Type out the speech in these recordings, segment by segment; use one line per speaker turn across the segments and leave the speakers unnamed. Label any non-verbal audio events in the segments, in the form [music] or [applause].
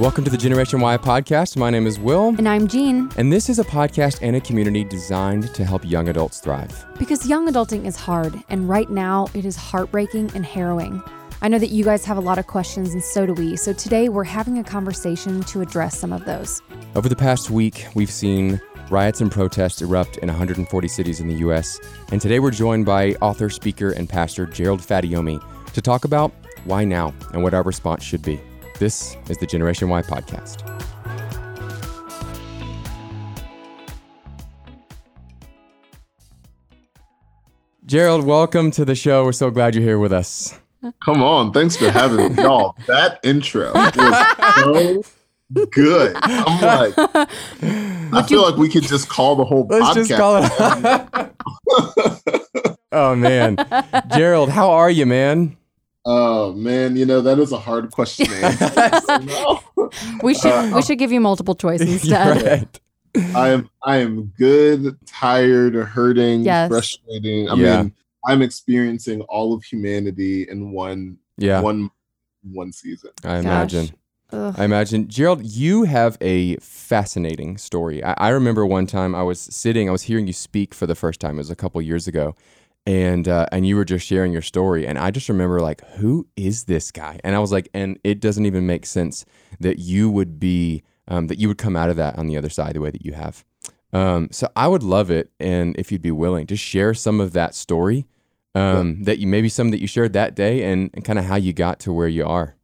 Welcome to the Generation Y podcast. My name is Will,
And I'm Jean.
and this is a podcast and a community designed to help young adults thrive.
Because young adulting is hard, and right now it is heartbreaking and harrowing. I know that you guys have a lot of questions, and so do we. So today we're having a conversation to address some of those.
Over the past week, we've seen riots and protests erupt in 140 cities in the U.S., and today we're joined by author, speaker, and pastor Gerald Fadiomi to talk about why now and what our response should be. This is the Generation Y podcast. Gerald, welcome to the show. We're so glad you're here with us.
Come on, thanks for having me, y'all. [laughs] That intro was so good. I'm like, I feel like we could just call the whole
Let's
podcast.
just call it. [laughs] oh man, Gerald, how are you, man?
Oh man, you know that is a hard question to answer. [laughs]
We should
Uh,
we should give you multiple choice [laughs] instead.
right.
I am I am good, tired, hurting,
Yes.
frustrating. I
Yeah.
mean, I'm experiencing all of humanity in one
Yeah,
one one season.
I imagine.
Ugh.
I imagine. Gerald, you have a fascinating story. I, I remember one time I was sitting, I was hearing you speak for the first time. It was a couple years ago. And uh, and you were just sharing your story, and I just remember like, who is this guy? And I was like, and it doesn't even make sense that you would be um, that you would come out of that on the other side the way that you have. Um, so I would love it, and if you'd be willing to share some of that story, um, that you maybe some that you shared that day, and, and kind of how you got to where you are.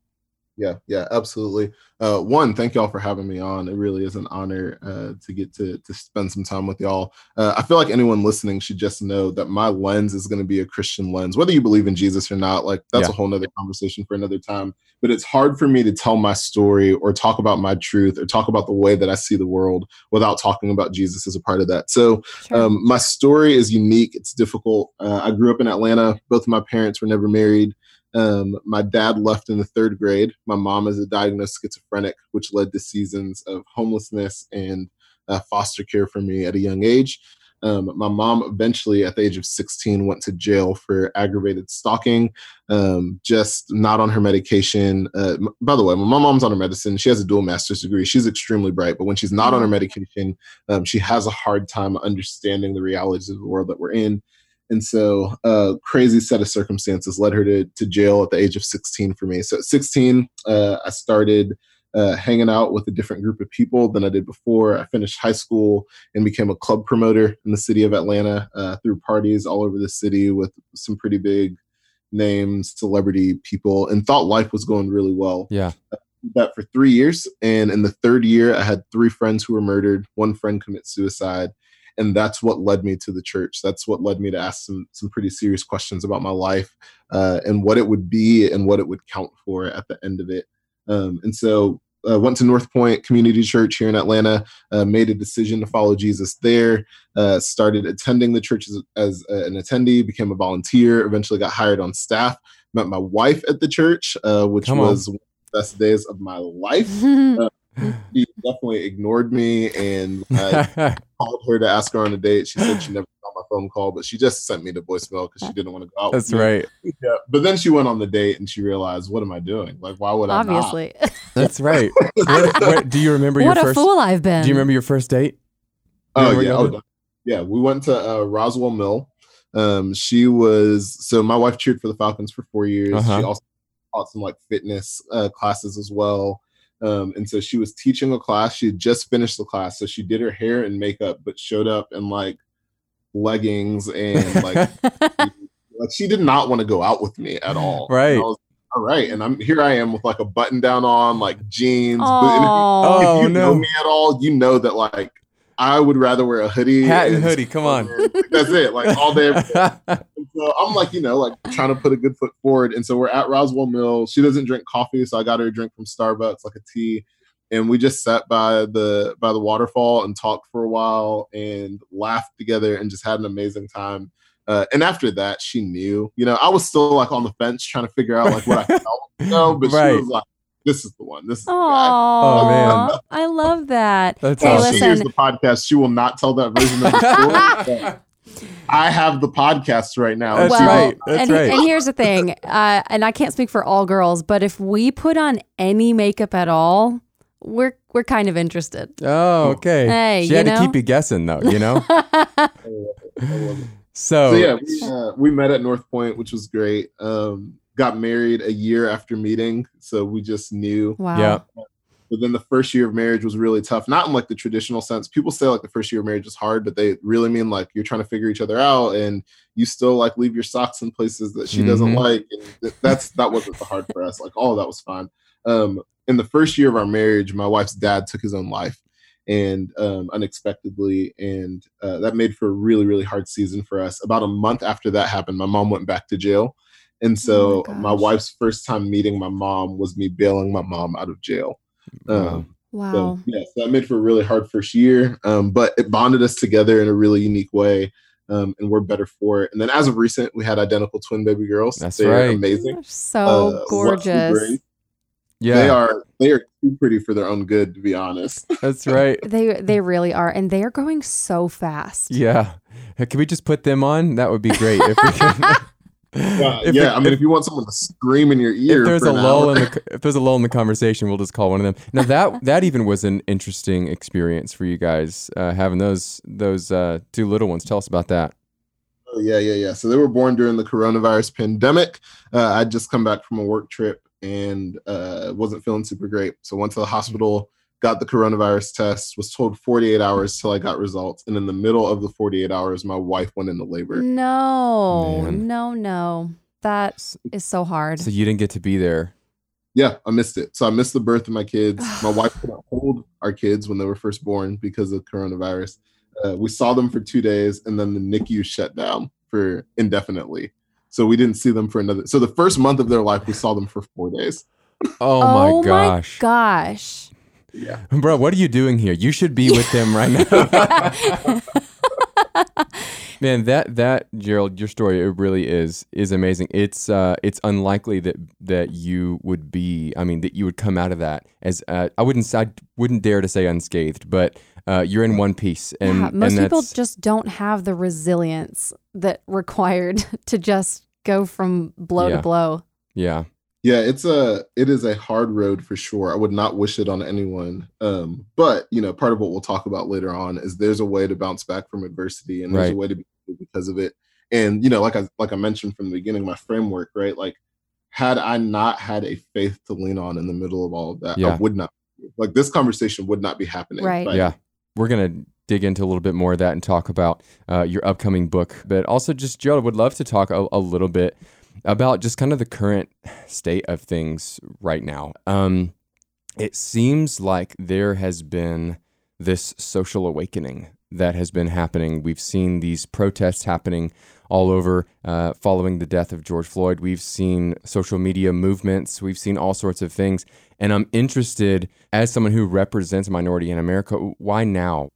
Yeah, yeah, absolutely. Uh, one, thank y'all for having me on. It really is an honor uh, to get to to spend some time with y'all. Uh, I feel like anyone listening should just know that my lens is going to be a Christian lens, whether you believe in Jesus or not. Like that's
Yeah.
a whole nother conversation for another time. But it's hard for me to tell my story or talk about my truth or talk about the way that I see the world without talking about Jesus as a part of that. So
Sure.
um, my story is unique. It's difficult. Uh, I grew up in Atlanta. Both of my parents were never married. Um, my dad left in the third grade. My mom is a diagnosed schizophrenic, which led to seasons of homelessness and uh, foster care for me at a young age. Um, my mom eventually, at the age of 16, went to jail for aggravated stalking, um, just not on her medication. Uh, m- by the way, my mom's on her medicine. She has a dual master's degree. She's extremely bright, but when she's not on her medication, um, she has a hard time understanding the realities of the world that we're in. And so, a crazy set of circumstances led her to, to jail at the age of 16 for me. So, at 16, uh, I started uh, hanging out with a different group of people than I did before. I finished high school and became a club promoter in the city of Atlanta uh, through parties all over the city with some pretty big names, celebrity people, and thought life was going really well
Yeah.
that for three years. And in the third year, I had three friends who were murdered. One friend commit suicide. And that's what led me to the church. That's what led me to ask some some pretty serious questions about my life uh, and what it would be and what it would count for at the end of it. Um, and so uh, went to North Point Community Church here in Atlanta. Uh, made a decision to follow Jesus there. Uh, started attending the church as, as an attendee. Became a volunteer. Eventually got hired on staff. Met my wife at the church, uh, which was one of the best days of my life [laughs] [sighs] she definitely ignored me and [laughs] I called her to ask her on a date. She said she never got my phone call, but she just sent me the voicemail because she didn't want to go out. with
That's
me.
right.
Yeah. But then she went on the date and she realized, what am I doing? Like, why would I?
Obviously. [laughs]
That's right. [laughs] What, what- do you remember
what
your
a
first?
fool I've been.
Do you remember your first date?
Oh yeah, oh, yeah. We went to uh, Roswell Mill. Um, she was so my wife cheered for the Falcons for four years.
Uh-huh.
She also taught some like fitness uh, classes as well. Um, and so she was teaching a class. She had just finished the class, so she did her hair and makeup, but showed up in like leggings and like [laughs] like she did not want to go out with me at all.
Right.
Was, all right, and I'm here. I am with like a button down on, like jeans. boot-
Aw.
if
Oh,
you know me at all, you know that like I would rather wear a hoodie,
Hat and hoodie, come on.
Like, that's it. Like all day. [laughs] And so I'm like, you know, like trying to put a good foot forward. And so we're at Roswell Mill. She doesn't drink coffee, so I got her a drink from Starbucks, like a tea. And we just sat by the by the waterfall and talked for a while and laughed together and just had an amazing time. Uh, and after that, she knew. You know, I was still like on the fence trying to figure out like what I [laughs] felt. You know, but
Right.
she was like, "This is the one. This is the guy."
Oh
man.
I love that.
That's
hey,
Well,
awesome.
she hears the podcast. She will not tell that version of the [laughs] story. I have the podcast right now.
That's
well,
right. That's
and,
right.
and here's the thing, uh, and I can't speak for all girls, but if we put on any makeup at all, we're we're kind of interested.
Oh, okay.
Hey,
she had
you
to keep you guessing, though. You know. [laughs]
I love it. I love it.
So,
So yeah, we, uh, we met at North Point, which was great. Um, got married a year after meeting, so we just knew.
Wow.
yeah,
But then the first year of marriage was really tough. Not in like the traditional sense. People say like the first year of marriage is hard, but they really mean like you're trying to figure each other out, and you still like leave your socks in places that she doesn't
Mhm.
like. And th- that's that wasn't the hard for us. Like all of that was fine. Um, in the first year of our marriage, my wife's dad took his own life, and um, unexpectedly, and uh, that made for a really really hard season for us. About a month after that happened, my mom went back to jail. And so
Oh my
my wife's first time meeting my mom was me bailing my mom out of jail.
Wow.
Um,
Wow.
so yeah, so that made for a really hard first year, um, but it bonded us together in a really unique way, um, and we're better for it. And then as of recent, we had identical twin baby girls.
That's
They're
right.
amazing.
so
Uh,
gorgeous.
Yeah,
They are they are too pretty for their own good, to be honest. [laughs]
that's right. [laughs]
They they really are, and they are going so fast.
Yeah. Hey, Can we just put them on? That would be great. If we can. [laughs]
Yeah, [laughs]
If
yeah.
it-
I mean, if, you want someone to scream in your ear,
if there's a lull
hour-
in the [laughs] if there's a lull in the conversation, we'll just call one of them. Now that that even was an interesting experience for you guys uh, having those those uh, two little ones. Tell us about that.
Oh, yeah, yeah, yeah. So they were born during the coronavirus pandemic. Uh, I'd just come back from a work trip and uh, wasn't feeling super great. So went to the hospital, got the coronavirus test, was told 48 hours till I got results. And in the middle of the 48 hours, my wife went into labor.
No,
Man.
no, no. That is so hard.
So you didn't get to be there.
Yeah, I missed it. So I missed the birth of my kids. [sighs] My wife could not hold our kids when they were first born because of coronavirus. Uh, we saw them for two days, and then the NICU shut down for indefinitely. So we didn't see them for another. So the first month of their life, we saw them for four days.
Oh, my gosh,
gosh.
Yeah.
bro, what are you doing here? You should be with them right now. [laughs] Man, that that Gerald, your story it really is is amazing. It's uh it's unlikely that that you would be. I mean, that you would come out of that as uh, I wouldn't I wouldn't dare to say unscathed, but uh, you're in one piece, and
yeah, most
and
people just don't have the resilience that required [laughs] to just go from blow
Yeah.
to blow.
yeah
Yeah, it's a it is a hard road for sure. I would not wish it on anyone. Um, but you know, part of what we'll talk about later on is there's a way to bounce back from adversity, and there's
Right.
a way to be because of it. And you know, like I like I mentioned from the beginning, my framework, right? Like, had I not had a faith to lean on in the middle of all of that, I would not like this conversation would not be happening.
Right.
Like,
yeah. We're gonna dig into a little bit more of that and talk about uh, your upcoming book, but also just Gerald would love to talk a, a little bit about just kind of the current state of things right now. Um, it seems like there has been this social awakening that has been happening. We've seen these protests happening all over uh, following the death of George Floyd. We've seen social media movements. We've seen all sorts of things. And I'm interested, as someone who represents a minority in America, why now?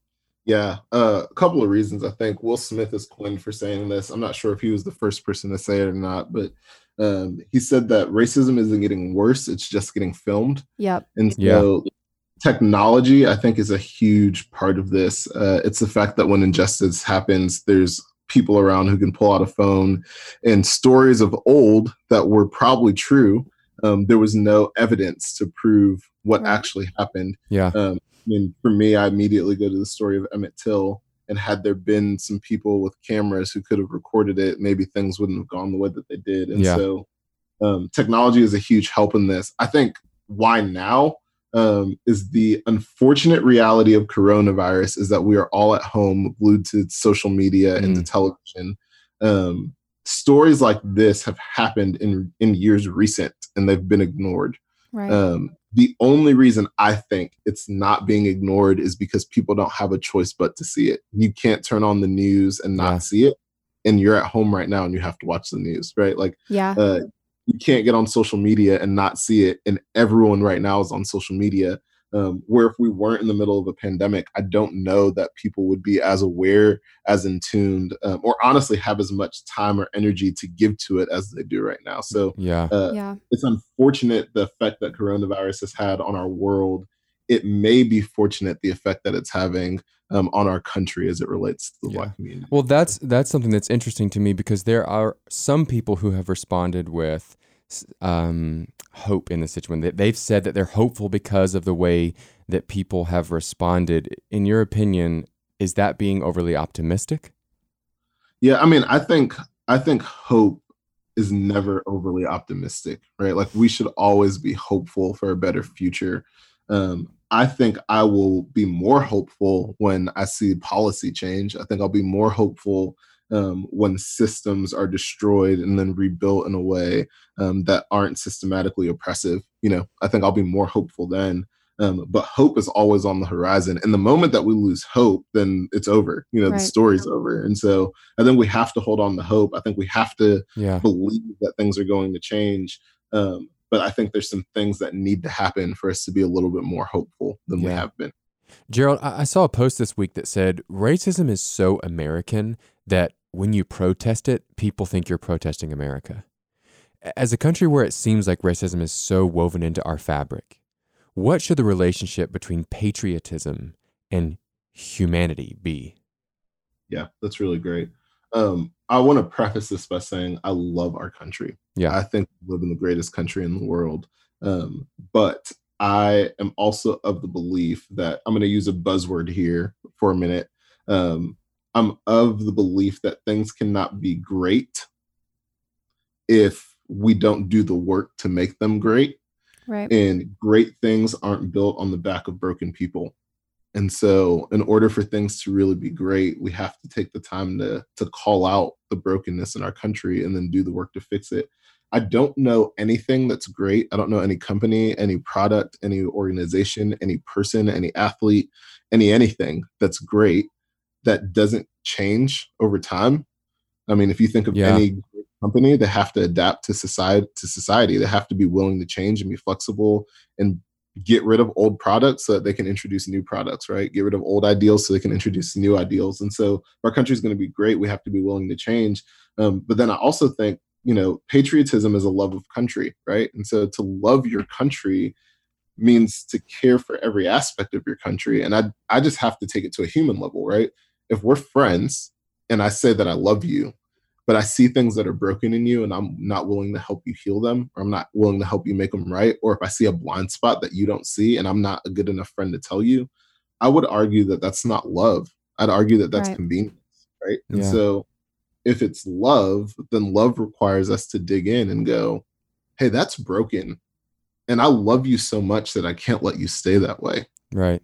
Yeah, uh, a couple of reasons. I think Will Smith is coined for saying this. I'm not sure if he was the first person to say it or not, but um, he said that racism isn't getting worse; it's just getting filmed.
Yep.
And so,
Yeah.
technology, I think, is a huge part of this. Uh, it's the fact that when injustice happens, there's people around who can pull out a phone, and stories of old that were probably true. Um, there was no evidence to prove what
Right.
actually happened.
Yeah.
Um, I mean, for me, I immediately go to the story of Emmett Till. And had there been some people with cameras who could have recorded it, maybe things wouldn't have gone the way that they did. And
Yeah.
so, um, technology is a huge help in this. I think why now um, is the unfortunate reality of coronavirus is that we are all at home, glued to social media and to television. Um, stories like this have happened in in years recent, and they've been ignored.
Right.
Um, the only reason I think it's not being ignored is because people don't have a choice but to see it. You can't turn on the news and not
Yeah.
see it. And you're at home right now and you have to watch the news, right? Like,
yeah.
uh, you can't get on social media and not see it. And everyone right now is on social media. Um, where if we weren't in the middle of a pandemic, I don't know that people would be as aware, as in tuned, um, or honestly have as much time or energy to give to it as they do right now. So,
Yeah.
uh,
yeah.
it's unfortunate the effect that coronavirus has had on our world. It may be fortunate the effect that it's having um, on our country as it relates to the
Yeah.
black community.
Well, that's that's something that's interesting to me because there are some people who have responded with um, hope in the situation. They've said that they're hopeful because of the way that people have responded. In your opinion, is that being overly optimistic?
Yeah, I mean, I think I think hope is never overly optimistic, right? Like we should always be hopeful for a better future. Um, I think I will be more hopeful when I see policy change. I think I'll be more hopeful um, when systems are destroyed and then rebuilt in a way um, that aren't systematically oppressive. You know, I think I'll be more hopeful then. Um, but hope is always on the horizon. And the moment that we lose hope, then it's over. You know, right. the story's over. And so I think we have to hold on to hope. I think we have to yeah. believe that things are going to change. Um, but I think there's some things that need to happen for us to be a little bit more hopeful than yeah. we have been.
Gerald, I saw a post this week that said racism is so American that when you protest it, people think you're protesting America. As a country where it seems like racism is so woven into our fabric, what should the relationship between patriotism and humanity be?
Yeah, that's really great. Um, I want to preface this by saying I love our country. Yeah, I think we live in the greatest country in the world. Um, but I am also of the belief that I'm going to use a buzzword here for a minute. Um, I'm of the belief that things cannot be great if we don't do the work to make them great.
Right.
And great things aren't built on the back of broken people. And so, in order for things to really be great, we have to take the time to to call out the brokenness in our country and then do the work to fix it. I don't know anything that's great. I don't know any company, any product, any organization, any person, any athlete, any anything that's great that doesn't change over time. I mean, if you think of yeah. any company, they have to adapt to society to society. They have to be willing to change and be flexible and get rid of old products so that they can introduce new products, right? Get rid of old ideals so they can introduce new ideals. And so our country is going to be great. We have to be willing to change. Um, but then I also think, you know, patriotism is a love of country, right? And so to love your country means to care for every aspect of your country. And I, I just have to take it to a human level, right? If we're friends and I say that I love you, but I see things that are broken in you and I'm not willing to help you heal them, or I'm not willing to help you make them right, or if I see a blind spot that you don't see and I'm not a good enough friend to tell you, I would argue that that's not love. I'd argue that that's right. convenience, right? And yeah. so if it's love, then love requires us to dig in and go, hey, that's broken. And I love you so much that I can't let you stay that way.
Right.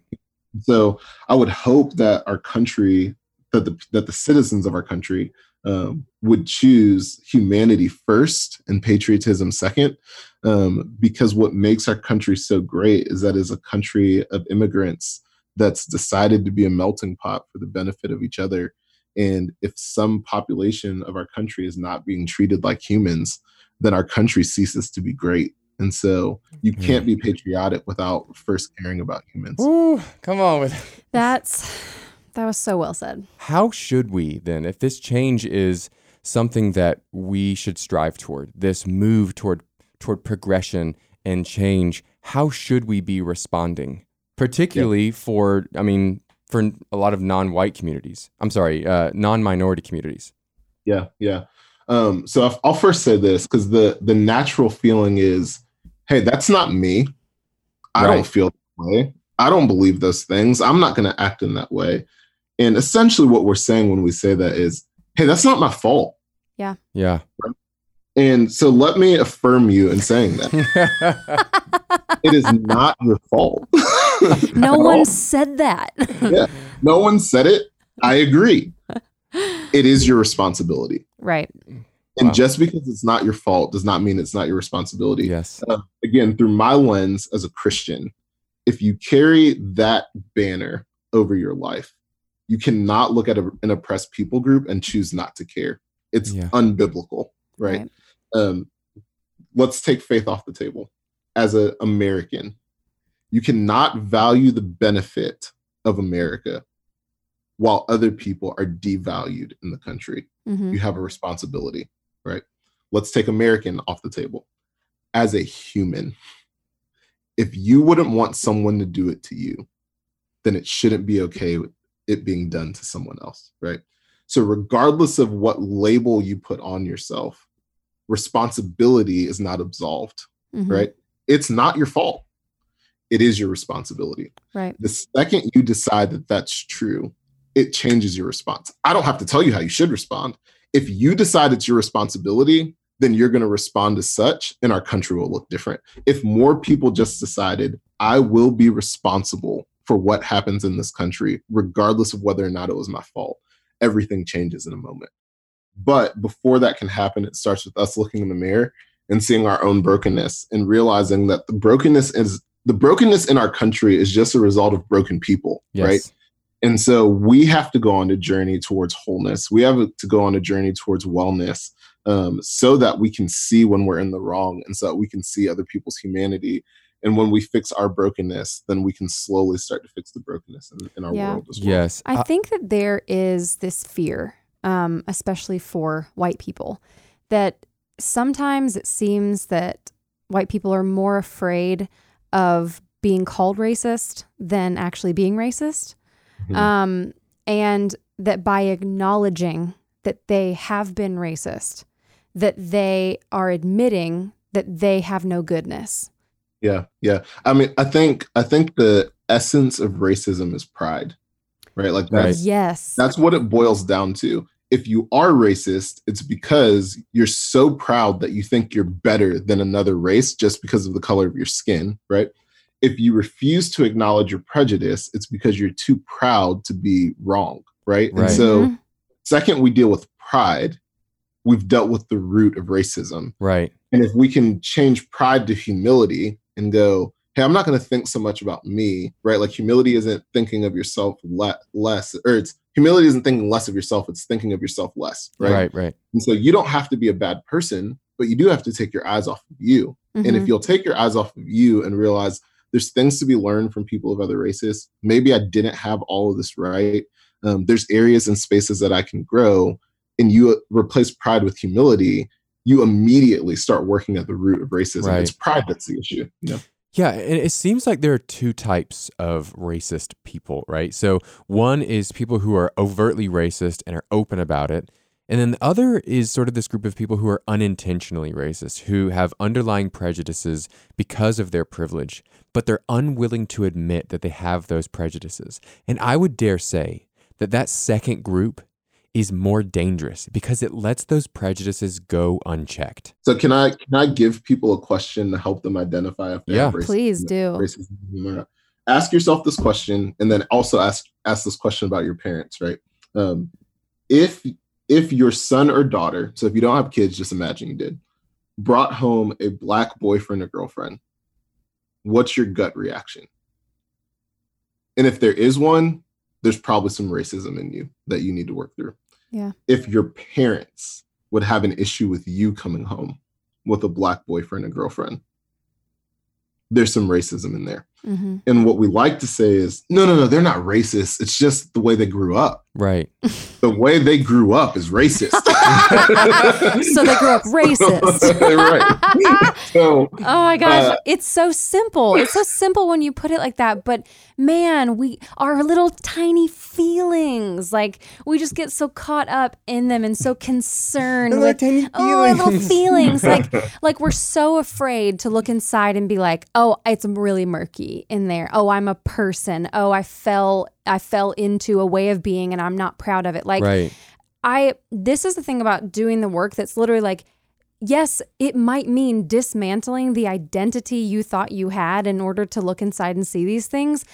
So I would hope that our country, that the that the citizens of our country um, would choose humanity first and patriotism second. Um, because what makes our country so great is that is a country of immigrants that's decided to be a melting pot for the benefit of each other. And if some population of our country is not being treated like humans, then our country ceases to be great. And so you hmm. can't be patriotic without first caring about humans.
Ooh, come on with [laughs]
that's that was so well said.
How should we then, if this change is something that we should strive toward, this move toward toward progression and change, how should we be responding? Particularly yeah. for, I mean, for a lot of non-white communities. I'm sorry, uh, non-minority communities.
Yeah, yeah. Um, so I'll first say this because the the natural feeling is, hey, that's not me. I right. don't feel that way. I don't believe those things. I'm not going to act in that way. And essentially, what we're saying when we say that is, hey, that's not my fault.
Yeah.
Yeah.
And so let me affirm you in saying that. [laughs] [laughs] it is not your fault. [laughs] [laughs]
no one said that.
yeah. No one said it. I agree. [laughs] It is your responsibility.
Right.
And wow. just because it's not your fault does not mean it's not your responsibility.
Yes.
Uh, again, through my lens as a Christian, if you carry that banner over your life, you cannot look at a, an oppressed people group and choose not to care. It's yeah. unbiblical, right? right? Um, let's take faith off the table. As an American, you cannot value the benefit of America while other people are devalued in the country. Mm-hmm. You have a responsibility, right? Let's take American off the table. As a human, if you wouldn't want someone to do it to you, then it shouldn't be okay with it being done to someone else, right? So, regardless of what label you put on yourself, responsibility is not absolved,
Mhm.
right? It's not your fault. It is your responsibility.
Right.
The second you decide that that's true, it changes your response. I don't have to tell you how you should respond. If you decide it's your responsibility, then you're going to respond as such, and our country will look different. If more people just decided, I will be responsible for what happens in this country, regardless of whether or not it was my fault, everything changes in a moment. But before that can happen, it starts with us looking in the mirror and seeing our own brokenness and realizing that the brokenness is the brokenness in our country is just a result of broken people,
Yes.
right? And so we have to go on a journey towards wholeness. We have to go on a journey towards wellness um, so that we can see when we're in the wrong and so that we can see other people's humanity. And when we fix our brokenness, then we can slowly start to fix the brokenness in, in our
Yeah.
world as well.
Yes.
I think that there is this fear, um, especially for white people, that sometimes it seems that white people are more afraid of being called racist than actually being racist.
Mhm.
Um, and that by acknowledging that they have been racist, that they are admitting that they have no goodness.
Yeah, yeah. I mean, I think I think the essence of racism is pride, right? Like that's
Yes.
that's what it boils down to. If you are racist, it's because you're so proud that you think you're better than another race just because of the color of your skin, right? If you refuse to acknowledge your prejudice, it's because you're too proud to be wrong, right?
Right.
And so,
Mhm.
second, we deal with pride, we've dealt with the root of racism.
right.
And if we can change pride to humility and go, hey, I'm not going to think so much about me, right? Like humility isn't thinking of yourself le- less, or it's humility isn't thinking less of yourself, it's thinking of yourself less, right?
Right. Right.
And so you don't have to be a bad person, but you do have to take your eyes off of you. And
Mhm.
if you'll take your eyes off of you and realize there's things to be learned from people of other races, maybe I didn't have all of this right. Um, there's areas and spaces that I can grow, and you uh, replace pride with humility. You immediately start working at the root of racism.
Right.
It's pride that's the issue. You know?
Yeah, and it seems like there are two types of racist people, right? So one is people who are overtly racist and are open about it. And then the other is sort of this group of people who are unintentionally racist, who have underlying prejudices because of their privilege, but they're unwilling to admit that they have those prejudices. And I would dare say that that second group is more dangerous because it lets those prejudices go unchecked.
So can I can I give people a question to help them identify if they
Yeah.
have racism?
Please do.
racism or not. Ask yourself this question, and then also ask ask this question about your parents, right? Um, if if your son or daughter, so if you don't have kids, just imagine you did, brought home a black boyfriend or girlfriend, what's your gut reaction? And if there is one, there's probably some racism in you that you need to work through.
Yeah.
If your parents would have an issue with you coming home with a black boyfriend and girlfriend, there's some racism in there.
Mhm.
And what we like to say is, no, no, no, they're not racist. It's just the way they grew up.
Right. [laughs]
The way they grew up is racist. [laughs]
so they grew up racist. [laughs]
right. So
Oh my gosh,
Uh,
it's so simple. It's so simple when you put it like that. But man, we our little tiny feelings, like we just get so caught up in them and so concerned with
tiny
oh our little feelings. Like like we're so afraid to look inside and be like, oh, it's really murky in there. Oh, I'm a person. Oh, I fell I fell into a way of being and I'm not proud of it. Like
right.
I this is the thing about doing the work that's literally like yes, it might mean dismantling the identity you thought you had in order to look inside and see these things,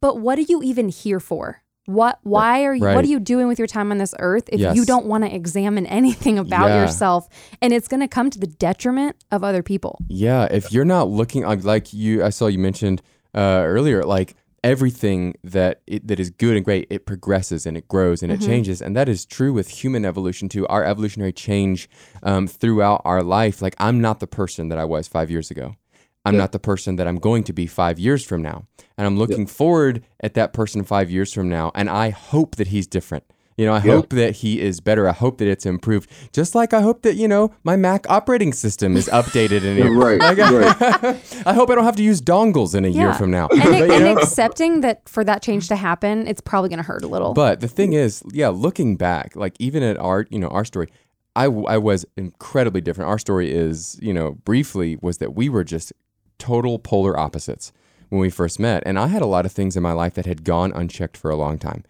but what are you even here for? What why are you
Right.
what are you doing with your time on this earth if you don't want to examine anything about
Yeah.
yourself and it's going to come to the detriment of other people.
Yeah, if you're not looking like- like you, I saw you mentioned uh, earlier, like everything that it, that is good and great, it progresses and it grows and it changes, and that is true with human evolution too. Our evolutionary change um, throughout our life. Like I'm not the person that I was five years ago. I'm
Yeah.
not the person that I'm going to be five years from now, and I'm looking forward at that person five years from now, and I hope that he's different. You know, I
Yeah.
hope that he is better. I hope that it's improved. Just like I hope that, you know, my Mac operating system is updated in here. [laughs]
Right,
Like, [laughs]
right.
I hope I don't have to use dongles in a year from now.
And, [laughs] it, and accepting that for that change to happen, it's probably going to hurt a little.
But the thing is, yeah, looking back, like even at our, you know, our story, I, I was incredibly different. Our story is, you know, briefly, was that we were just total polar opposites when we first met. And I had a lot of things in my life that had gone unchecked for a long time.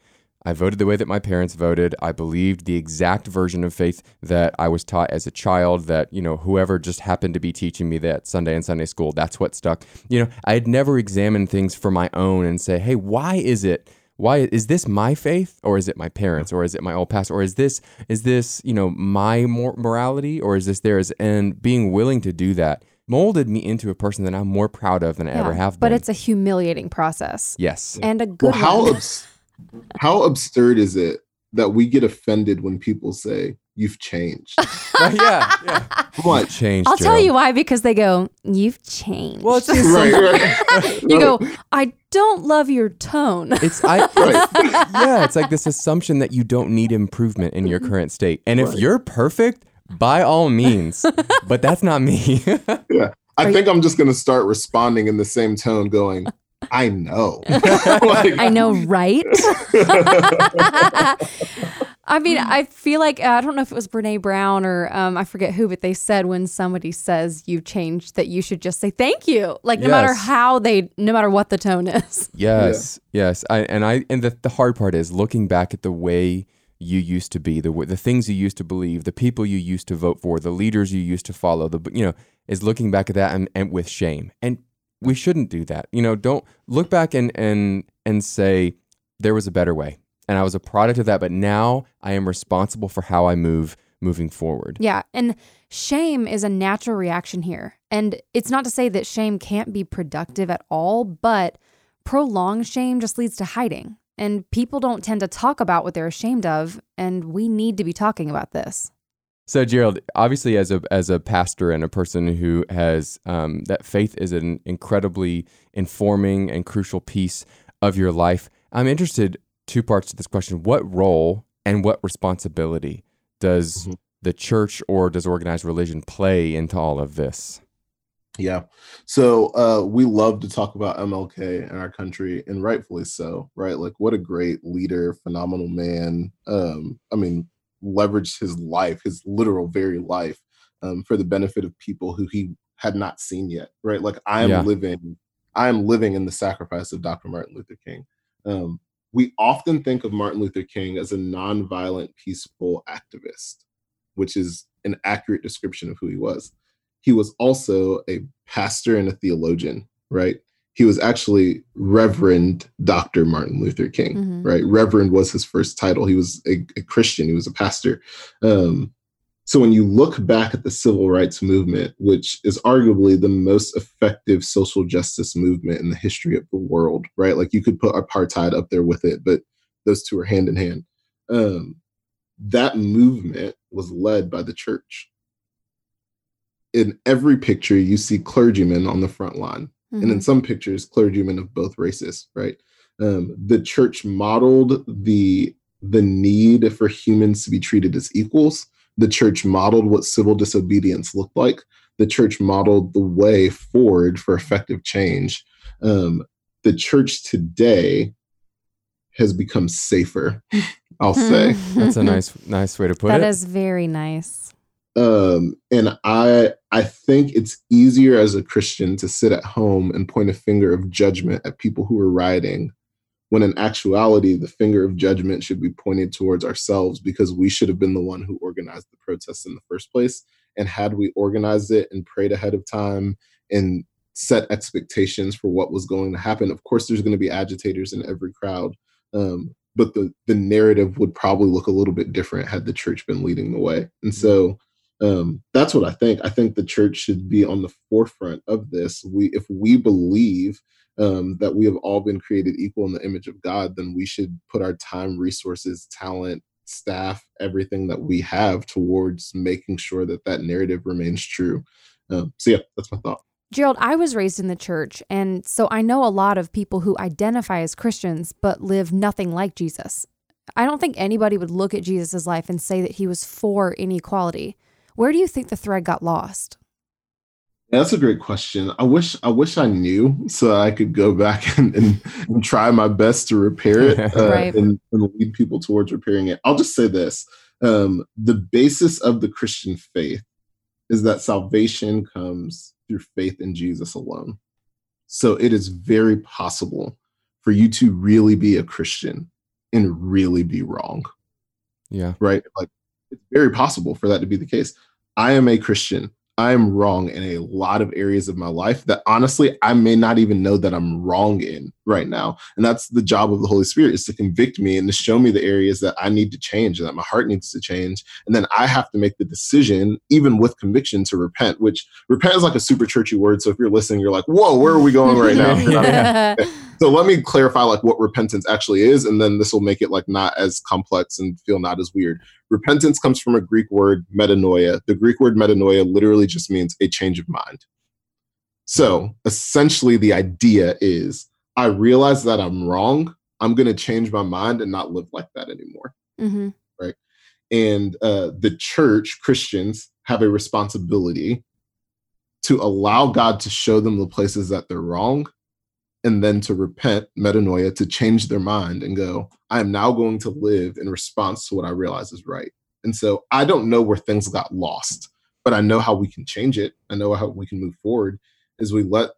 I voted the way that my parents voted. I believed the exact version of faith that I was taught as a child that, you know, whoever just happened to be teaching me that Sunday and Sunday school, that's what stuck. You know, I had never examined things for my own and say, hey, why is it why is this my faith or is it my parents or is it my old past or is this is this you know my mor- morality or is this theirs and being willing to do that molded me into a person that i'm more proud of than i ever have been.
but it's a humiliating process
yes
and a good
well, how
one.
abs- how absurd is it that we get offended when people say you've changed? [laughs] [laughs]
Right, yeah yeah
What?
changed
I'll tell you why because they go, You've changed.
well it's [laughs] just
right, right.
you go, I don't love your tone.
it's I
Right.
yeah it's like this assumption that you don't need improvement in your mm-hmm. current state and if you're perfect by all means [laughs] but that's not me [laughs]
Yeah. I
Are
think I'm just going to start responding in the same tone, going, I know. [laughs] Like-
I know, right? I mean, I feel like uh, I don't know if it was Brene Brown or um, I forget who, but they said when somebody says you've changed, that you should just say thank you, like no matter how they, no matter what the tone is.
Yes, yes. I and I and the the hard part is looking back at the way you used to be, the the things you used to believe, the people you used to vote for, the leaders you used to follow. The you know is looking back at that and, and with shame. And we shouldn't do that. You know, don't look back and and and say there was a better way, and I was a product of that. But now I am responsible for how I move moving forward.
Yeah, and shame is a natural reaction here, and it's not to say that shame can't be productive at all, but prolonged shame just leads to hiding. And people don't tend to talk about what they're ashamed of, and we need to be talking about this.
So Gerald, obviously, as a as a pastor and a person who has um, that faith is an incredibly informing and crucial piece of your life, I'm interested. Two parts to this question: What role and what responsibility does
Mhm.
the church or does organized religion play into all of this?
Yeah. So uh, we love to talk about MLK in our country, and rightfully so, right? Like, what a great leader, phenomenal man. Um, I mean, leveraged his life, his literal very life, um, for the benefit of people who he had not seen yet, right? Like, I am
Yeah.
living, I am living in the sacrifice of Dr. Martin Luther King. Um, we often think of Martin Luther King as a nonviolent, peaceful activist, which is an accurate description of who he was he was also a pastor and a theologian, right? He was actually Reverend Dr. Martin Luther King,
Mhm.
right? Reverend was his first title. He was a, a Christian, he was a pastor. Um, so when you look back at the civil rights movement, which is arguably the most effective social justice movement in the history of the world, right? Like you could put apartheid up there with it, but those two are hand in hand. Um, that movement was led by the church in every picture you see clergymen on the front line. And in
Mhm.
some pictures clergymen of both races right? Um, the church modeled the the need for humans to be treated as equals. The church modeled what civil disobedience looked like. The church modeled the way forward for effective change. Um, the church today has become safer i'll say. [laughs]
That's a nice nice way to put
That
That
is very nice.
Um and i i think it's easier as a christian to sit at home and point a finger of judgment at people who are rioting when in actuality the finger of judgment should be pointed towards ourselves because we should have been the one who organized the protests in the first place. And had we organized it and prayed ahead of time and set expectations for what was going to happen of course there's going to be agitators in every crowd. Um, but the the narrative would probably look a little bit different had the church been leading the way. And so um, that's what I think. I think the church should be on the forefront of this. We, if we believe um, that we have all been created equal in the image of God, then we should put our time, resources, talent, staff, everything that we have towards making sure that that narrative remains true. Um, so yeah, that's my thought.
Gerald, I was raised in the church, and so I know a lot of people who identify as Christians but live nothing like Jesus. I don't think anybody would look at Jesus' life and say that he was for inequality. Where do you think the thread got lost?
Yeah, that's a great question. I wish I wish I knew so I could go [laughs] back and, and, and try my best to repair it [laughs] uh,
Right.
and, and lead people towards repairing it. I'll just say this. Um, the basis of the Christian faith is that salvation comes through faith in Jesus alone. So it is very possible for you to really be a Christian and really be wrong.
Yeah.
Right? Like it's very possible for that to be the case. I am a Christian. I am wrong in a lot of areas of my life that honestly I may not even know that I'm wrong in right now. And that's the job of the Holy Spirit is to convict me and to show me the areas that I need to change and that my heart needs to change. And then I have to make the decision, even with conviction, to repent, which repent is like a super churchy word. So if you're listening, you're like, whoa, where are we going right now? [laughs]
Yeah.
so let me clarify like what repentance actually is, and then this will make it like not as complex and feel not as weird. Repentance comes from a Greek word, metanoia. The Greek word metanoia literally just means a change of mind. So essentially, the idea is I realize that I'm wrong. I'm going to change my mind and not live like that anymore.
hmm
Right. And uh, the church, Christians, have a responsibility to allow God to show them the places that they're wrong and then to repent, metanoia, to change their mind and go, I am now going to live in response to what I realize is right. And so I don't know where things got lost, but I know how we can change it. I know how we can move forward as we let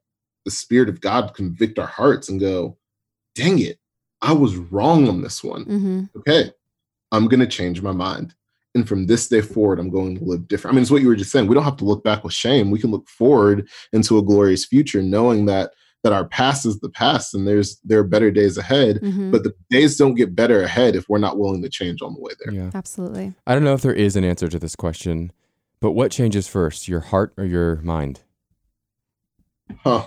the Spirit of God convict our hearts and go, dang it, I was wrong on this one.
hmm
Okay, I'm going to change my mind. And from this day forward, I'm going to live different. I mean, it's what you were just saying. We don't have to look back with shame. We can look forward into a glorious future, knowing that that our past is the past and there's there are better days ahead
hmm
but the days don't get better ahead if we're not willing to change on the way there
Yeah.
Absolutely.
I don't know if there is an answer to this question, but what changes first, your heart or your mind?
huh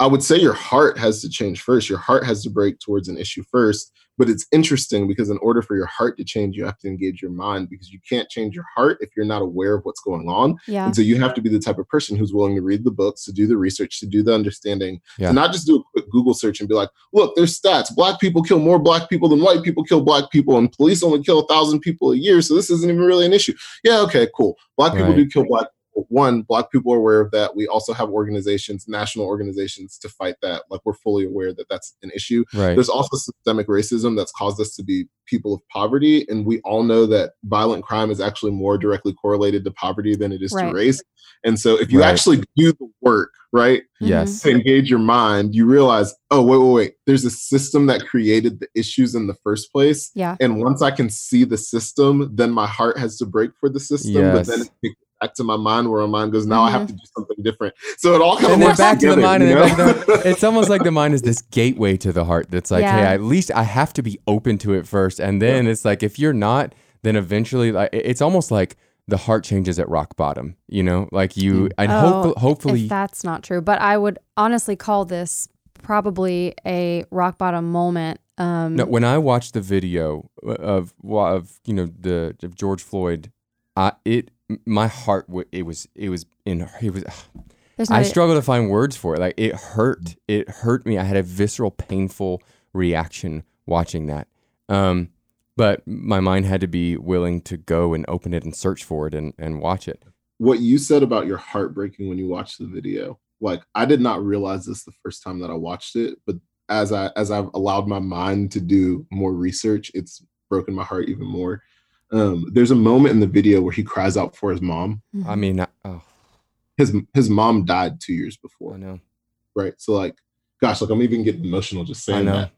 i would say your heart has to change first your heart has to break towards an issue first but it's interesting because in order for your heart to change you have to engage your mind because you can't change your heart if you're not aware of what's going on
Yeah.
and so you have to be the type of person who's willing to read the books to do the research to do the understanding
Yeah.
to not just do a quick google search and be like look there's stats black people kill more black people than white people kill black people and police only kill a thousand people a year so this isn't even really an issue yeah okay cool black people
Right.
do kill black people. One black people are aware of that we also have organizations national organizations to fight that like we're fully aware that that's an issue
Right.
there's also systemic racism that's caused us to be people of poverty and we all know that violent crime is actually more directly correlated to poverty than it is
Right.
to race and so if you
Right.
actually do the work right mm-hmm.
Yes.
to engage your mind you realize oh wait wait wait there's a system that created the issues in the first place
Yeah.
and once i can see the system then my heart has to break for the system but then
Yes.
it takes back to my mind where my mind goes now i have
Mhm.
to do something different so it all kind of
And then
works
back to the mind,
you know?
back the, it's almost like the mind is this gateway to the heart. That's like, hey,
Yeah.
at least I have to be open to it first, and then it's like if you're not, then eventually, like it's almost like the heart changes at rock bottom. You know, like you, and
Oh,
hopefully, hopefully,
If that's not true, but I would honestly call this probably a rock bottom moment. Um,
No, when I watched the video of of you know the of George Floyd, I it my heart w- it was it was in it was [sighs]
there's
I struggle to find words for it. Like it hurt. It hurt me. I had a visceral, painful reaction watching that. Um, but my mind had to be willing to go and open it and search for it and, and watch it.
what you said about your heart breaking when you watched the video like i did not realize this the first time that i watched it but as i as i've allowed my mind to do more research it's broken my heart even more um there's a moment in the video where he cries out for his mom
I mean, I, oh,
his his mom died two years
I
before
know.
right so like gosh like i'm even getting emotional just saying that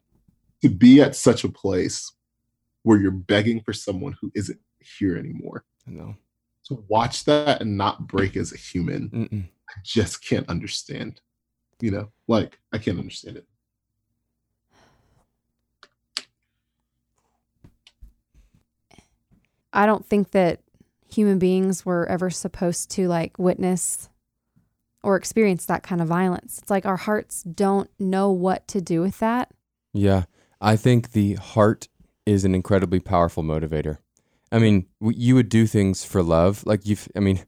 to be at such a place where you're begging for someone who isn't here anymore
I know.
to watch that and not break as a human
Mm-mm.
I just can't understand. You know, like I can't understand it.
I don't think that human beings were ever supposed to like witness or experience that kind of violence. It's like our hearts don't know what to do with that.
Yeah. I think the heart is an incredibly powerful motivator. I mean, you would do things for love. Like you've, I mean,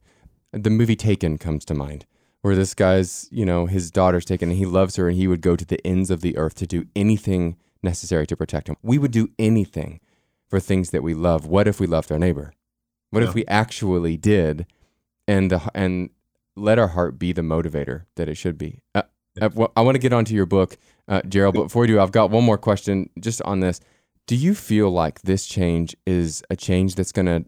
the movie Taken comes to mind, where this guy's, you know, his daughter's taken and he loves her and he would go to the ends of the earth to do anything necessary to protect him. We would do anything for things that we love. What if we loved our neighbor? What
Yeah.
if we actually did and the, and let our heart be the motivator that it should be? Uh, uh, well, I want to get onto your book, uh, Gerald, but before we do, I've got one more question just on this. Do you feel like this change is a change that's going to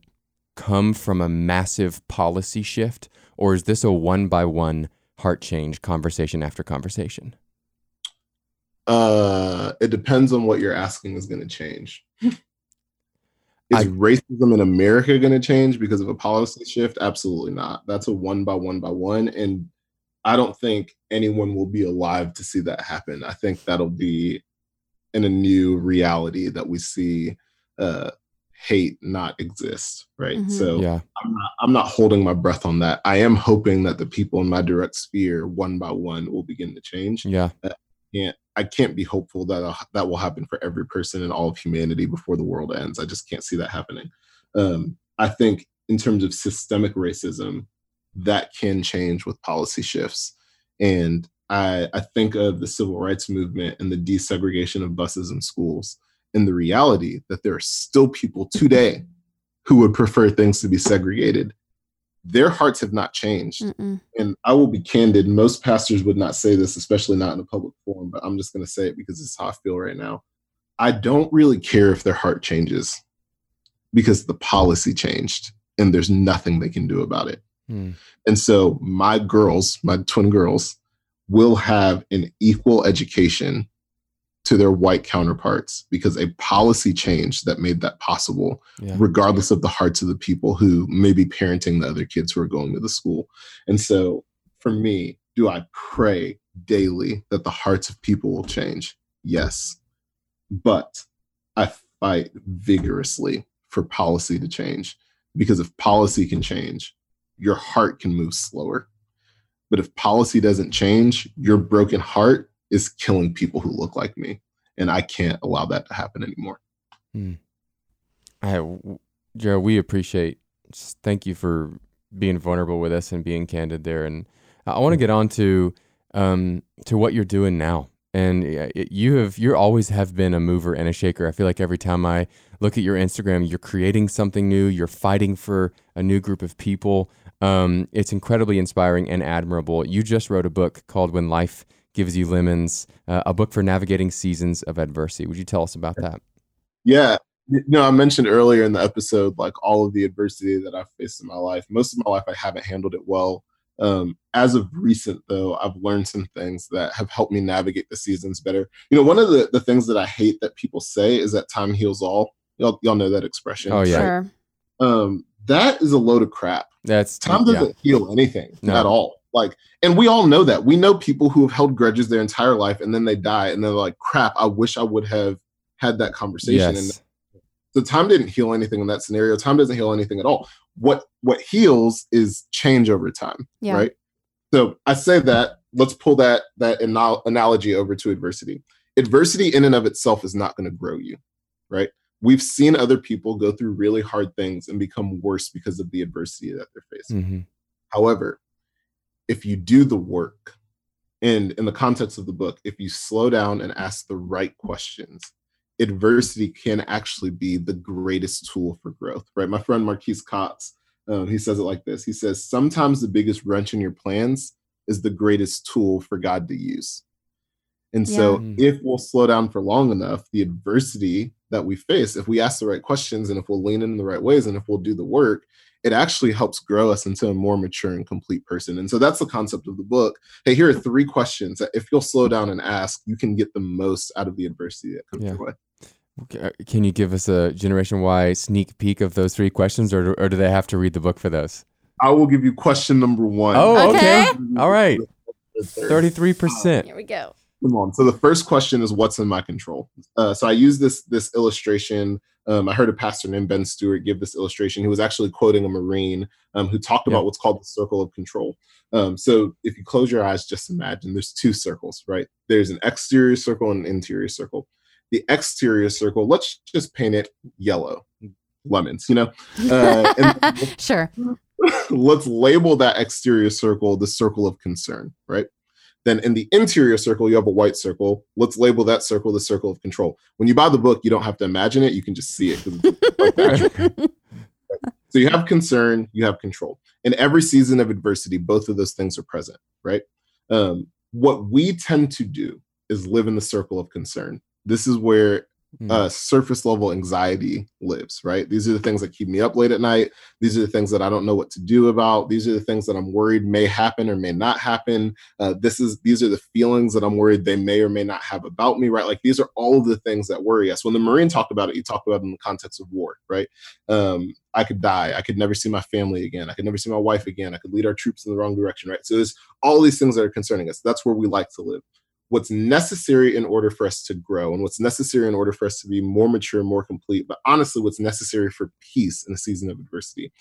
come from a massive policy shift, or is this a one by one heart change conversation after conversation?
Uh, it depends on what you're asking is going to change. [laughs] Is I, racism in America going to change because of a policy shift? Absolutely not. That's a one by one by one. And I don't think anyone will be alive to see that happen. I think that'll be in a new reality that we see uh, hate not exist, right? Mm-hmm. So yeah. I'm not, I'm not holding my breath on that. I am hoping that the people in my direct sphere, one by one, will begin to change.
Yeah,
uh, can't I can't be hopeful that uh, that will happen for every person in all of humanity before the world ends. I just can't see that happening. Um, I think in terms of systemic racism, that can change with policy shifts. And I, I think of the civil rights movement and the desegregation of buses and schools and the reality that there are still people today who would prefer things to be segregated their hearts have not changed. Mm-mm. And I will be candid, most pastors would not say this, especially not in a public forum, but I'm just going to say it because it's how I feel right now. I don't really care if their heart changes because the policy changed and there's nothing they can do about it. Mm. And so my girls, my twin girls, will have an equal education to their white counterparts because a policy change that made that possible, yeah. regardless of the hearts of the people who may be parenting the other kids who are going to the school. And so for me, do I pray daily that the hearts of people will change? Yes. But I fight vigorously for policy to change because if policy can change, your heart can move slower. But if policy doesn't change, your broken heart is killing people who look like me. And I can't allow that to happen anymore. Hmm.
I, Jared, we appreciate, thank you for being vulnerable with us and being candid there. And I want to get on to, um, to what you're doing now. And you have, you always have been a mover and a shaker. I feel like every time I look at your Instagram, you're creating something new. You're fighting for a new group of people. Um, it's incredibly inspiring and admirable. You just wrote a book called When Life Gives You Lemons, uh, a book for navigating seasons of adversity. Would you tell us about that?
Yeah. You know, I mentioned earlier in the episode, like all of the adversity that I've faced in my life. Most of my life, I haven't handled it well. Um, as of recent, though, I've learned some things that have helped me navigate the seasons better. You know, one of the, the things that I hate that people say is that time heals all. Y'all, y'all know that expression.
Oh, yeah. Sure.
Um, that is a load of crap.
That's
time doesn't yeah. heal anything no. at all. Like, and we all know that. We know people who have held grudges their entire life and then they die and they're like, crap, I wish I would have had that conversation. Yes. And the time didn't heal anything in that scenario. Time doesn't heal anything at all. What what heals is change over time. Yeah. Right. So I say that, let's pull that that analogy over to adversity. Adversity in and of itself is not going to grow you, right? We've seen other people go through really hard things and become worse because of the adversity that they're facing. Mm-hmm. However, if you do the work and in the context of the book if you slow down and ask the right questions adversity can actually be the greatest tool for growth right? My friend marquise cox um, he says it like this. He says sometimes the biggest wrench in your plans is the greatest tool for god to use. And so yeah. if we'll slow down for long enough the adversity that we face if we ask the right questions and if we'll lean in the right ways and if we'll do the work it actually helps grow us into a more mature and complete person. And so that's the concept of the book. Hey, here are three questions that if you'll slow down and ask, you can get the most out of the adversity that comes yeah. your way.
Uh, can you give us a Generation Y sneak peek of those three questions, or, or do they have to read the book for those?
I will give you question number one.
Oh, okay. okay. All right. 33%.
Here we go.
Come on. So the first question is what's in my control? Uh, so I use this this illustration um, I heard a pastor named Ben Stuart give this illustration. He was actually quoting a Marine um, who talked about what's called the circle of control. Um, so if you close your eyes, just imagine there's two circles, right? There's an exterior circle and an interior circle. The exterior circle, let's just paint it yellow, lemons, you know?
Uh, [laughs] sure. [laughs]
let's label that exterior circle the circle of concern, right? Then in the interior circle, you have a white circle. Let's label that circle the circle of control. When you buy the book, you don't have to imagine it, you can just see it. [laughs] so you have concern, you have control. In every season of adversity, both of those things are present, right? Um, what we tend to do is live in the circle of concern. This is where
Hmm.
uh, surface level anxiety lives, right? These are the things that keep me up late at night. These are the things that I don't know what to do about. These are the things that I'm worried may happen or may not happen. Uh, this is these are the feelings that I'm worried they may or may not have about me, right? Like these are all of the things that worry us. When the Marine talked about it, he talked about it in the context of war, right? Um, I could die. I could never see my family again. I could never see my wife again. I could lead our troops in the wrong direction, right? So there's all these things that are concerning us. That's where we like to live what's necessary in order for us to grow and what's necessary in order for us to be more mature, more complete, but honestly, what's necessary for peace in a season of adversity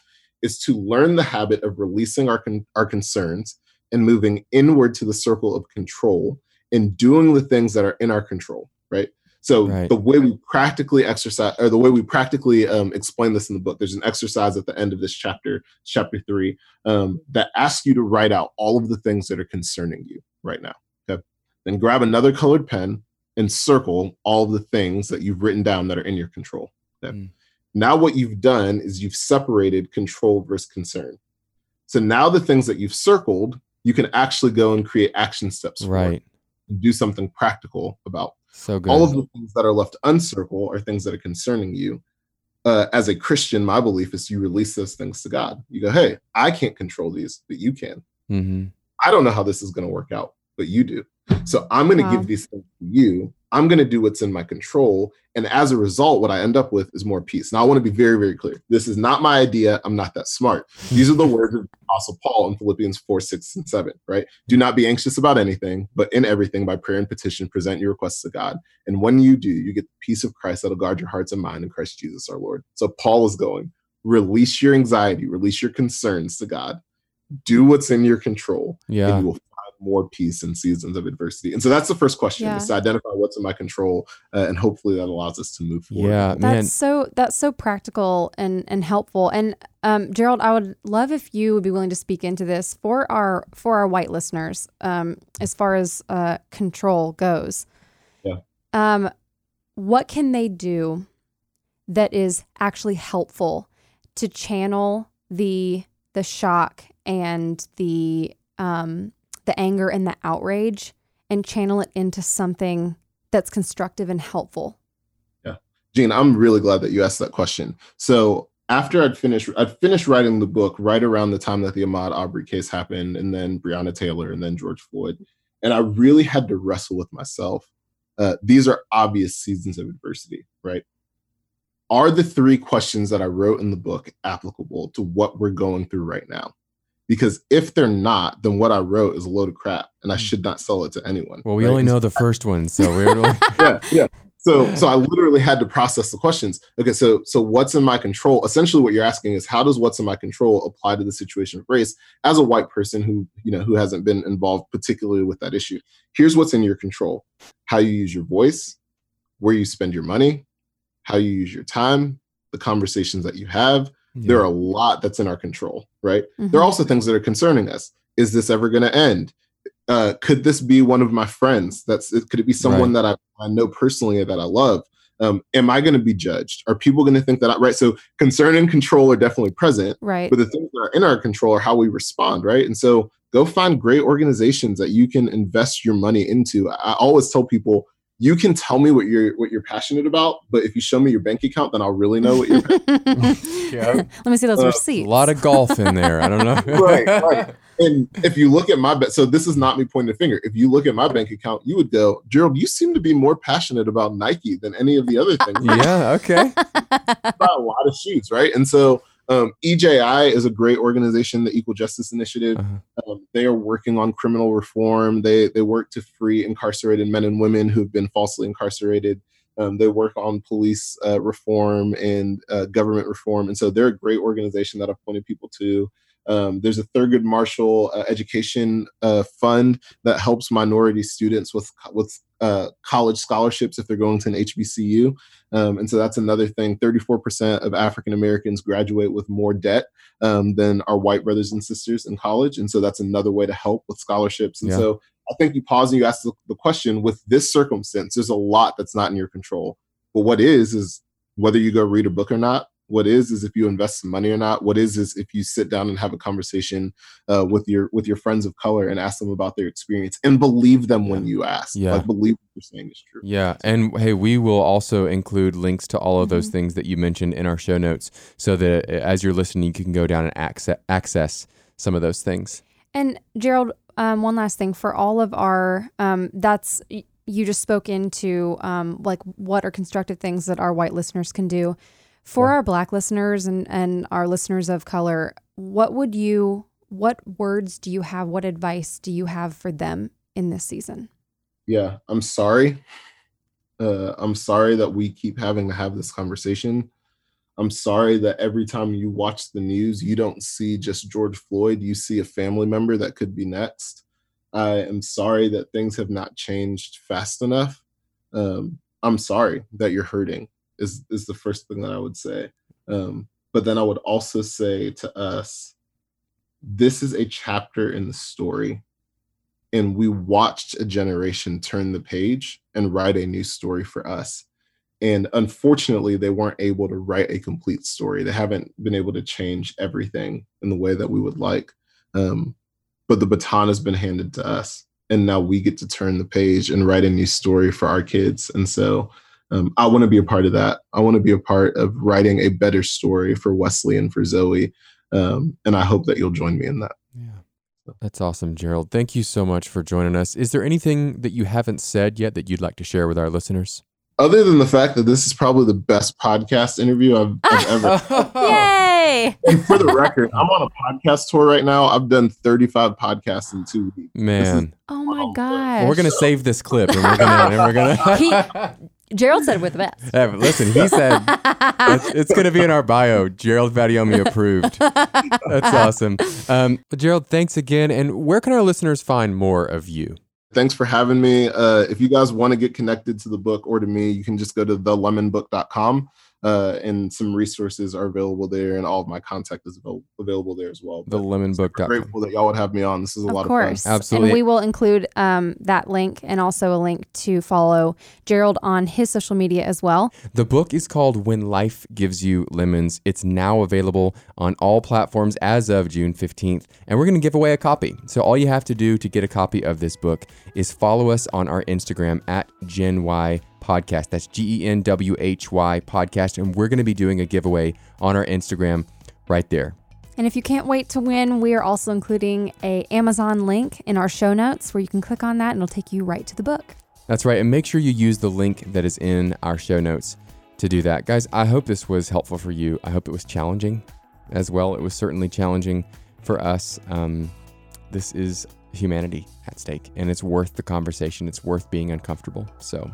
is to learn the habit of releasing our, con- our concerns and moving inward to the circle of control and doing the things that are in our control, right? So
Right.
the way we practically exercise, or the way we practically um, explain this in the book, there's an exercise at the end of this chapter, chapter three, um, that asks you to write out all of the things that are concerning you right now. Then grab another colored pen and circle all the things that you've written down that are in your control. Okay?
Mm.
Now what you've done is you've separated control versus concern. So now the things that you've circled, you can actually go and create action steps for
Right.
and do something practical about
So good.
all of the things that are left uncircled are things that are concerning you. Uh, as a Christian, my belief is you release those things to God. You go, hey, I can't control these, but you can.
hmm
I don't know how this is going to work out, but you do. So I'm going to
Wow.
give these things to you. I'm going to do what's in my control. And as a result, what I end up with is more peace. Now, I want to be very, very clear. This is not my idea. I'm not that smart. These are the words of Apostle Paul in Philippians 4, 6, and 7, right? Do not be anxious about anything, but in everything, by prayer and petition, present your requests to God. And when you do, you get the peace of Christ that'll guard your hearts and mind in Christ Jesus our Lord. So Paul is going, release your anxiety, release your concerns to God, do what's in your control,
Yeah.
and you will find more peace in seasons of adversity. And so that's the first question:
Yeah.
is to identify what's in my control, uh, and hopefully that allows us to move forward.
Yeah,
That's
man.
so that's so practical and and helpful. And um, Gerald, I would love if you would be willing to speak into this for our for our white listeners, um, as far as uh, control goes.
Yeah.
Um, what can they do that is actually helpful to channel the the shock and the um, the anger and the outrage and channel it into something that's constructive and helpful? Yeah.
Gene, I'm really glad that you asked that question. So after I'd finished, I'd finished writing the book right around the time that the Ahmaud Arbery case happened, and then Breonna Taylor, and then George Floyd, and I really had to wrestle with myself. Uh, these are obvious seasons of adversity, right? Are the three questions that I wrote in the book applicable to what we're going through right now? Because if they're not, then what I wrote is a load of crap, and I
Hmm.
should not sell it to anyone.
Well, we
right?
only know the first one, so [laughs] we're really, [laughs]
yeah, yeah. So, so I literally had to process the questions. Okay, so, so what's in my control? Essentially, what you're asking is, how does what's in my control apply to the situation of race? As a white person who, you know, who hasn't been involved particularly with that issue, here's what's in your control: how you use your voice, where you spend your money, how you use your time, the conversations that you have. There are a lot that's in our control, right? There are also things that are concerning us. Is this ever going to end? Uh, could this be one of my friends? That's could it be someone that I, I know personally that I love? Um, am I going to be judged? Are people going to think that I right? So concern and control are definitely present,
right.
but the things that are in our control are how we respond, right? And so go find great organizations that you can invest your money into. I, I always tell people you can tell me what you're what you're passionate about, but if you show me your bank account, then I'll really know what you're [laughs]
Yeah. [laughs]
Let me see those
Uh,
a lot of golf in there. I don't know. [laughs]
Right, right. And if you look at my ba- so this is not me pointing a finger. If you look at my bank account, you would go, Gerald, you seem to be more passionate about Nike than any of the other things.
yeah. Okay.
buy a lot of shoes, right? And so um, EJI is a great organization, the Equal Justice Initiative.
Uh-huh.
Um, they are working on criminal reform. They they work to free incarcerated men and women who've been falsely incarcerated. Um, they work on police uh, reform and uh, government reform, and so they're a great organization that I've pointed people to. Um, there's a Thurgood Marshall uh, Education uh, Fund that helps minority students with with uh, college scholarships if they're going to an HBCU. Um, and so that's another thing. 34% of African Americans graduate with more debt um, than our white brothers and sisters in college. And so that's another way to help with scholarships. And
Yeah.
so I think you pause and you ask the, the question with this circumstance, there's a lot that's not in your control. But what is, is whether you go read a book or not, What is is if you invest some money or not. What is is if you sit down and have a conversation uh, with your with your friends of color and ask them about their experience and believe them when you ask.
Yeah.
Like believe what you're saying is true.
Yeah. And hey, we will also include links to all of those
Mhm.
things that you mentioned in our show notes so that uh, as you're listening, you can go down and access, access some of those things.
And Gerald, um, one last thing for all of our um, that's you just spoke into um, like what are constructive things that our white listeners can do. For
Yeah.
our black listeners and and our listeners of color, what would you what words do you have? What advice do you have for them in this season?
Yeah, I'm sorry. Uh, I'm sorry that we keep having to have this conversation. I'm sorry that every time you watch the news, you don't see just George Floyd, you see a family member that could be next. I am sorry that things have not changed fast enough. Um, I'm sorry that you're hurting, is, is the first thing that I would say. Um, but then I would also say to us, this is a chapter in the story and we watched a generation turn the page and write a new story for us. And unfortunately they weren't able to write a complete story. They haven't been able to change everything in the way that we would like. Um, but the baton has been handed to us and now we get to turn the page and write a new story for our kids. And so um, i want to be a part of that i want to be a part of writing a better story for wesley and for zoe um, and i hope that you'll join me in that
Yeah. That's awesome, Gerald. Thank you so much for joining us. Is there anything that you haven't said yet that you'd like to share with our listeners?
other than the fact that this is probably the best podcast interview I've, [laughs] I've ever.
Yay!
and for the record, I'm on a podcast tour right now. I've done 35 podcasts in two weeks.
Man,
Oh my
Wow.
gosh!
we're gonna save this clip and we're gonna and we're gonna. [laughs]
Gerald said with the best. [laughs]
Yeah, listen, he said it's, it's gonna be in our bio. Gerald Fadayomi approved. That's awesome. Um, Gerald, thanks again. And where can our listeners find more of you?
Thanks for having me. Uh, if you guys want to get connected to the book or to me, you can just go to thelemonbook.com. Uh, and some resources are available there, and all of my contact is avail- available there as well. The but
Book.
grateful that y'all would have me on. This is a lot
of course.
of fun.
Absolutely.
And we will include um, that link and also a link to follow Gerald on his social media as well.
The book is called When Life Gives You Lemons. It's now available on all platforms as of June 15th, and we're going to give away a copy. So all you have to do to get a copy of this book is follow us on our Instagram at Gen Why Podcast. That's G E N W H Y Podcast, and we're going to be doing a giveaway on our Instagram right there.
And if you can't wait to win, we are also including a Amazon link in our show notes where you can click on that and it'll take you right to the book.
That's right. And make sure you use the link that is in our show notes to do that. Guys, I hope this was helpful for you. I hope it was challenging as well. It was certainly challenging for us. Um, this is humanity at stake, and it's worth the conversation. It's worth being uncomfortable. So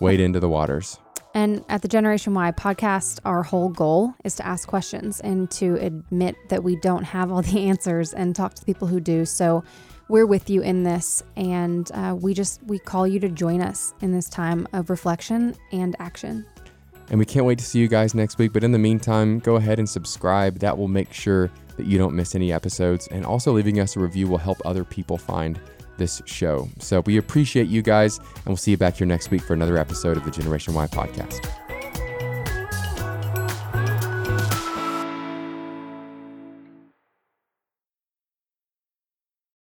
wade into the waters.
And at the Generation Y podcast, our whole goal is to ask questions and to admit that we don't have all the [laughs] answers and talk to the people who do. So we're with you in this, and uh, we just we call you to join us in this time of reflection and action.
And we can't wait to see you guys next week. But in the meantime, go ahead and subscribe. That will make sure that you don't miss any episodes. And also, leaving us a review will help other people find this show. So we appreciate you guys, and we'll see you back here next week for another episode of the Generation Y podcast.